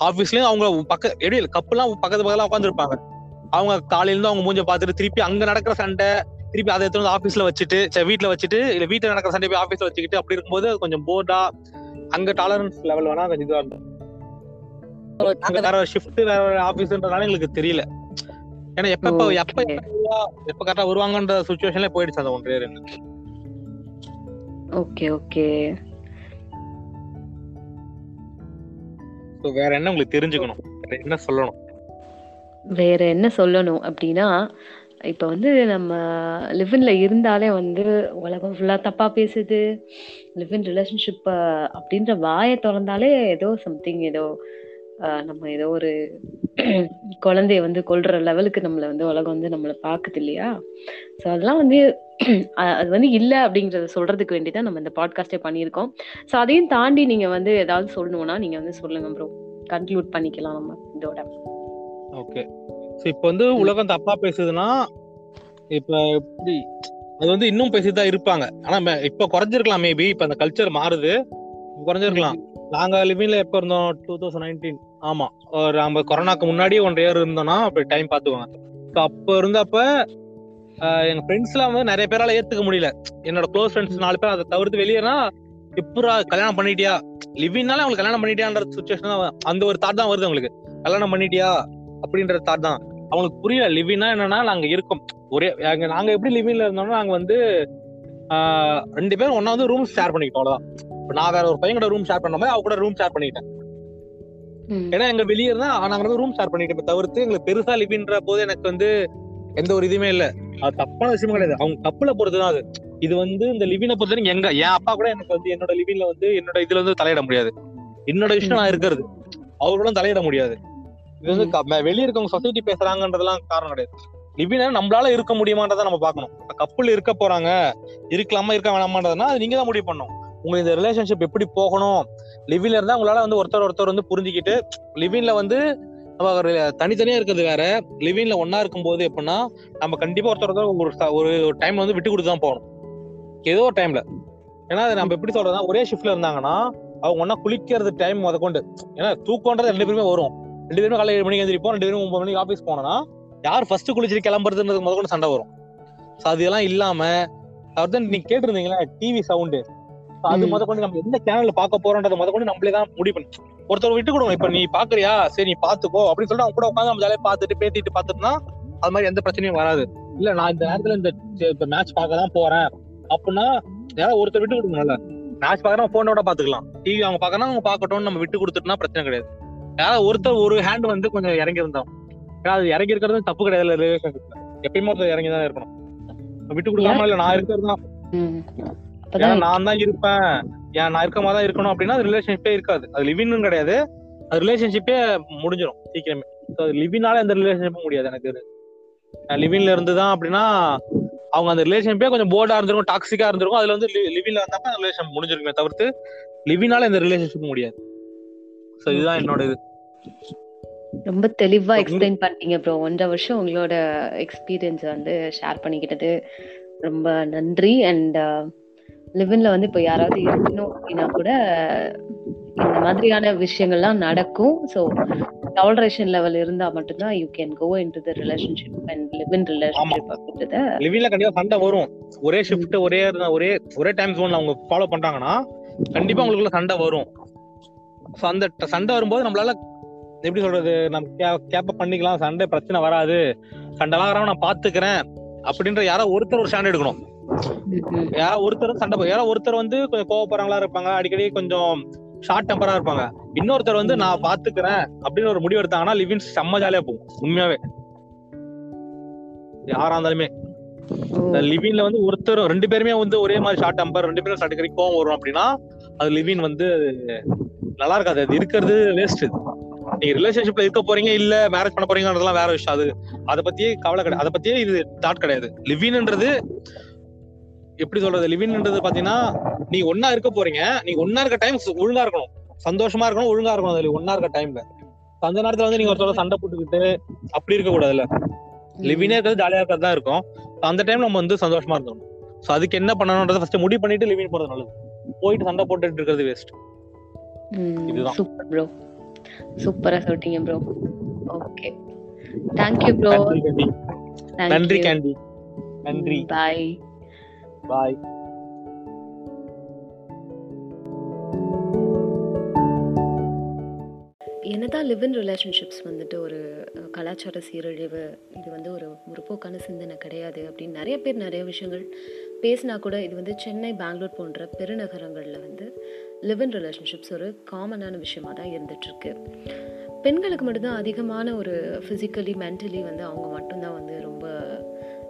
ஆபீஸ்லயும் அவங்க பக்க எப்படி கப்பெல்லாம் பக்கத்து பக்கத்துல உட்காந்துருப்பாங்க அவங்க காலையில இருந்து அவங்க மூஞ்ச பாத்துட்டு திருப்பி அங்க நடக்கிற சண்டை திருப்பி அதை எடுத்து வந்து ஆபீஸ்ல வச்சுட்டு சரி வீட்டுல வச்சுட்டு இல்ல வீட்டுல நடக்கிற சண்டை போய் ஆபீஸ்ல வச்சுக்கிட்டு அப்படி இருக்கும்போது கொஞ்சம் போர்டா அங்க டாலரன்ஸ் லெவல் வேணா கொஞ்சம் இதுவா இருக்கும். அங்க வேற ஷிஃப்ட் வேற ஆபீஸ்ன்றனால எங்களுக்கு தெரியல. ஏன்னா எப்ப எப்ப எப்ப கரெக்டா வருவாங்கன்ற சுச்சுவேஷன்ல போயிடுச்சு அந்த ஒன்றே ஓகே ஓகே வேற என்ன உங்களுக்கு தெரிஞ்சுக்கணும்? என்ன சொல்லணும்? வேற என்ன சொல்லணும் அப்படின்னா இப்ப வந்து நம்ம லிவின்ல இருந்தாலே வந்து உலகம் ஃபுல்லா தப்பா பேசுது. லிவின் ரிலேஷன்ஷிப் அப்படின்ற வாயை திறந்தாலே ஏதோ சம்திங் ஏதோ நம்ம ஏதோ ஒரு குழந்தைய வந்து கொள்ற லெவலுக்கு நம்மள வந்து உலகம் வந்து நம்மளை பாக்குது இல்லையா? ஸோ அதெல்லாம் வந்து அது வந்து இல்ல அப்படிங்கறத சொல்றதுக்கு வேண்டிதான் நம்ம இந்த பாட்காஸ்டே பண்ணியிருக்கோம். ஸோ அதையும் தாண்டி நீங்க வந்து ஏதாவது சொல்லணும்னா நீங்க வந்து சொல்லுங்க ப்ரோ கன்க்ளூட் பண்ணிக்கலாம் நம்ம இதோட. ஓகே இப்போ வந்து உலகம் தப்பா பேசுதுன்னா இப்ப எப்படி அது வந்து இன்னும் பேசிட்டு தான் இருப்பாங்க. ஆனா இப்ப குறைஞ்சிருக்கலாம் மேபி இப்ப அந்த கல்ச்சர் மாறுது. குறைஞ்சிருக்கலாம். நாங்க லிவிங்ல எப்ப இருந்தோம்? டூ தௌசண்ட் நைன்டீன் ஆமா. ஒரு நம்ம கொரோனாக்கு முன்னாடியே ஒன் இயர் இருந்தோம்னா அப்படி டைம் பாத்துக்கோங்க ஸோ அப்ப இருந்தப்ப எங்க ஃப்ரெண்ட்ஸ்லாம் வந்து நிறைய பேரால ஏத்துக்க முடியல. என்னோட க்ளோஸ் ஃப்ரெண்ட்ஸ் நாலு பேர் அதை தவிர்த்து வெளியேனா இப்பரா கல்யாணம் பண்ணிட்டியா? லிவிங்னால அவங்களுக்கு கல்யாணம் பண்ணிட்டியான்ற சுச்சுவேஷன் அந்த ஒரு தாட் தான் வருது அவங்களுக்கு. கல்யாணம் பண்ணிட்டியா? அப்படின்ற தாட் தான். அவங்களுக்கு புரியல லிவினா என்னன்னா நாங்க இருக்கோம். ஒரே அங்க நாங்க எப்படி லிவிங்ல இருந்தோம்னா நாங்க வந்து ரெண்டு பேரும் ஒன்னா வந்து ரூம் ஷேர் பண்ணிக்கிட்டோம் அவ்வளவுதான். இப்ப நான் வேற ஒரு பையன் கூட ரூம் ஷேர் பண்ண மாதிரி அவ கூட ரூம் ஷேர் பண்ணிக்கிட்டேன். ம். ஏன்னா எங்க வெளியே இருந்தா நாங்க வந்து ரூம் ஷேர் பண்ணிட்டு தவிர்த்து எங்களுக்கு பெருசா லிவின்ற போது எனக்கு வந்து எந்த ஒரு இதுவுமே இல்ல. அது தப்பான விஷயம் கிடையாது. அவங்க கப்பலை பொறுத்துதான் அது. இது வந்து இந்த லிவினை பொறுத்த வரைக்கும் எங்க என் அப்பா கூட எனக்கு வந்து என்னோட லிவின்ல வந்து என்னோட இதுல வந்து தலையிட முடியாது. என்னோட விஷயம் நான் இருக்கிறது. அவரோட தலையிட முடியாது. இது வந்து வெளிய இருக்கவங்க சொசைட்டி பேசுறாங்கன்றதெல்லாம் காரணம் கிடையாது. லிவினா நம்மளால இருக்க முடியுமான்றதை நம்ம பார்க்கணும். கப்பல் இருக்க போறாங்க இருக்கலாமா இருக்க வேணாமான்றதுனா அது நீங்க தான் முடிவு பண்ணணும். உங்களுக்கு இந்த ரிலேஷன்ஷிப் எப்படி போகணும்? லிவின்ல இருந்தா உங்களால வந்து ஒருத்தர் ஒருத்தர் வந்து புரிஞ்சுக்கிட்டு லிவின்ல வந்து நம்ம தனித்தனியா இருக்கிறது வேற. லிவின்ல ஒன்னா இருக்கும்போது எப்படின்னா நம்ம கண்டிப்பா ஒருத்தர் ஒருத்தர் ஒரு ஒரு டைம்ல வந்து விட்டு கொடுத்து தான் போகணும். ஏதோ ஒரு டைம்ல ஏன்னா அது நம்ம எப்படி சொல்றதுன்னா ஒரே ஷிஃப்ட்ல இருந்தாங்கன்னா அவங்க ஒன்னா குளிக்கிறது டைம் முதற்கொண்டு. ஏன்னா தூக்கம்ன்றது ரெண்டு பேருமே வரும். ரெண்டு பேருமே காலையில் ஏழு மணிக்கு எழுந்திரிப்போம் ரெண்டு பேரும் ஒன்பது மணிக்கு ஆஃபீஸ் போனோம்னா யார் ஃபர்ஸ்ட் குளிச்சுட்டு கிளம்புறதுன்றது முதற்கொண்டு சண்டை வரும். ஸோ அது எல்லாம் இல்லாம அதான் நீங்க கேட்டிருந்தீங்களா டிவி சவுண்டு அது ம். முதற்கொண்டு நம்ம எந்த சேனல்ல பார்க்க போறோன்றத முதற்கொண்டு நம்மளே தான் முடிவு பண்ணணும் ஒருத்தர் விட்டு கொடுக்கணும் இப்ப நீ பாக்குறியா சரி நீ பாத்துக்கோ அப்படின்னு சொல்லிட்டு அவங்க கூட உட்காந்து நம்ம ஜாலியா பாத்துட்டு பேசிட்டு பாத்துட்டுனா அது மாதிரி எந்த பிரச்சனையும் வராது. இல்ல நான் இந்த நேரத்துல இந்த மேட்ச் பார்க்க தான் போறேன். அப்படின்னா யாராவது ஒருத்தர் விட்டு கொடுக்கணும்ல மேட்ச் பார்க்கறா போனோட பாத்துக்கலாம் டிவி அவங்க பார்க்கறா அவங்க பார்க்கட்டும். நம்ம விட்டு கொடுத்துட்டுனா பிரச்சனை கிடையாது. யாராவது ஒருத்தர் ஒரு ஹேண்ட் வந்து கொஞ்சம் இறங்கி இருந்தோம் ஏன்னா அது இறங்கி இருக்கிறது தப்பு கிடையாது ரிலேஷன்ஷிப்ல எப்பயுமே ஒருத்தர் இறங்கி தான் இருக்கணும். விட்டு கொடுக்காம இல்ல நான் இருக்கிறது தான். நான் தான் இருப்பேன். ஏன் நான் இருக்க மாதிரி தான் இருக்கணும் அப்படின்னா அது ரிலேஷன்ஷிப்பே இருக்காது. அது லிவின்னு கிடையாது. அது ரிலேஷன்ஷிப்பே முடிஞ்சிடும் சீக்கிரமே. So, அது லிவினால எந்த ரிலேஷன்ஷிப்பும் முடியாது எனக்கு லிவின்ல இருந்து தான் அப்படின்னா அவங்க அந்த ரிலேஷன்ஷிப்பே கொஞ்சம் போர்டா இருந்திருக்கும் டாக்ஸிக்கா இருந்திருக்கும். அதுல வந்து லிவின்ல வந்தப்ப அந்த ரிலேஷன் முடிஞ்சிருக்குமே தவிர்த்து லிவினால எந்த ரிலேஷன்ஷிப் முடியாது. ஸோ இதுதான் என்னோட இது. ரொம்ப தெளிவா எக்ஸ்பிளைன் பண்ணிட்டீங்க ப்ரோ ஒன்றரை வருஷம் உங்களோட எக்ஸ்பீரியன்ஸ் வந்து ஷேர் பண்ணிக்கிட்டது ரொம்ப நன்றி. அண்ட் லிவின்ல வந்து இப்போ யாராவது இருக்கணும் அப்படின்னா கூட இந்த மாதிரியான விஷயங்கள்லாம் நடக்கும். ஸோ டாலரேஷன் லெவல் இருந்தா மட்டும்தான் you can go into the relationship and live in relationship அப்படின்றத லிவின்ல கண்டிப்பா சண்டை வரும். ஒரே ஷிஃப்ட் ஒரே ஒரே ஒரே டைம் ஜோன்ல அவங்க ஃபாலோ பண்றாங்கன்னா கண்டிப்பா உங்களுக்குள்ள சண்டை வரும். அந்த சண்டை வரும்போது நம்மளால எப்படி சொல்றது நம்ம கேப்ப பண்ணிக்கலாம் சண்டை பிரச்சனை வராது. சண்டைலாம் வராம நான் பாத்துக்கிறேன். அப்படின்ற யாரோ ஒருத்தர் ஒரு ஸ்டாண்ட் எடுக்கணும். யாரோ ஒருத்தர் சண்டை போ- யாரோ ஒருத்தர் வந்து கொஞ்சம் கோவப்படுறவங்களா இருப்பாங்க. அடிக்கடி கொஞ்சம் ஷார்ட் டெம்பரா இருப்பாங்க. இன்னொருத்தர் வந்து நான் பாத்துக்கிறேன் அப்படின்னு ஒரு முடிவு எடுத்தாங்கன்னா லிவின்ஸ் செம்ம ஜாலியா போகும் உண்மையாவே. யாரா இருந்தாலுமே. லிவின்ல வந்து ஒருத்தர் ரெண்டு பேருமே வந்து ஒரே மாதிரி ஷார்ட் டெம்பர் ரெண்டு பேரும் அடிக்கடி கோவம் வரும் அப்படின்னா அது லிவின் வந்து நல்லா இருக்காது. அது இருக்கிறது வேஸ்ட் நீங்க ரிலேஷன்ஷிப்ல இருக்க போறீங்க இல்ல மேரேஜ் பண்ண போறீங்கன்றதுலாம் வேற விஷயம். அது அதை பத்தியே கவலை கிடையாது. அதை பத்தியே இது தாட் கிடையாது. லிவின்ன்றது எப்படி சொல்றது? லிவின்ன்றது பாத்தீங்கன்னா நீ ஒன்னா இருக்க போறீங்க. நீ ஒன்னா இருக்க டைம் ஒழுங்கா இருக்கணும். சந்தோஷமா இருக்கணும் ஒழுங்கா இருக்கணும். அதுல ஒன்னா இருக்க டைம்ல அந்த நேரத்துல வந்து நீங்க ஒருத்தரோட சண்டை போட்டுக்கிட்டு அப்படி இருக்க கூடாதுல்ல. லிவினே இருக்கிறது ஜாலியா இருக்கிறது தான் இருக்கும். அந்த டைம் நம்ம வந்து சந்தோஷமா இருந்தோம் சோ அதுக்கு என்ன பண்ணணும்ன்றத ஃபர்ஸ்ட் முடிவு பண்ணிட்டு லிவின் போறது நல்லது. போயிட்டு சண்டை போட்டுட்டு இருக்கிறது வேஸ்ட் சூப்பர் ப்ரோ சூப்பரா சொல்லிட்டீங்க bro okay thank you bro நன்றி கேண்டி நன்றி நன்றி. பாய் பாய் என்னதான் லிவ் இன் ரிலேஷன்ஷிப்ஸ் வந்துட்டு ஒரு கலாச்சார சீரழிவு இது வந்து ஒரு முற்போக்கான சிந்தனை கிடையாது அப்படின்னு நிறைய பேர் நிறைய விஷயங்கள் பேசினா கூட இது வந்து சென்னை பெங்களூர் போன்ற பெருநகரங்களில் வந்து லிவ் இன் ரிலேஷன்ஷிப்ஸ் ஒரு காமனான விஷயமா தான் இருந்துகிட்ருக்கு பெண்களுக்கு மட்டும்தான் அதிகமான ஒரு ஃபிசிக்கலி மென்டலி வந்து அவங்க மட்டும்தான் வந்து ரொம்ப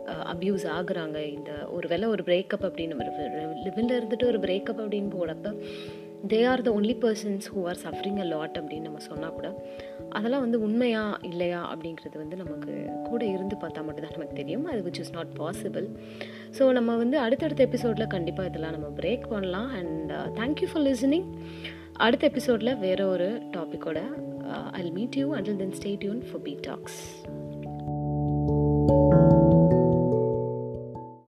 அப்யூஸ் ஆகுறாங்க. இந்த ஒரு வேளை ஒரு பிரேக்கப் அப்படின்னு லிவில் இருந்துட்டு ஒரு பிரேக்கப் அப்படின்னு போகிறப்ப they are the only persons who are suffering a lot அப்படின்னு நம்ம சொன்னால் கூட அதெல்லாம் வந்து உண்மையா இல்லையா அப்படிங்கிறது வந்து நமக்கு கூட இருந்து பார்த்தா மட்டும்தான் நமக்கு தெரியும். அது which is not possible so நம்ம வந்து அடுத்தடுத்த எபிசோடில் கண்டிப்பாக இதெல்லாம் நம்ம பிரேக் பண்ணலாம். அண்ட் தேங்க்யூ ஃபார் லிசனிங் அடுத்த எபிசோடில் வேற ஒரு டாப்பிக்கோட I meet you until then stay tune for P talks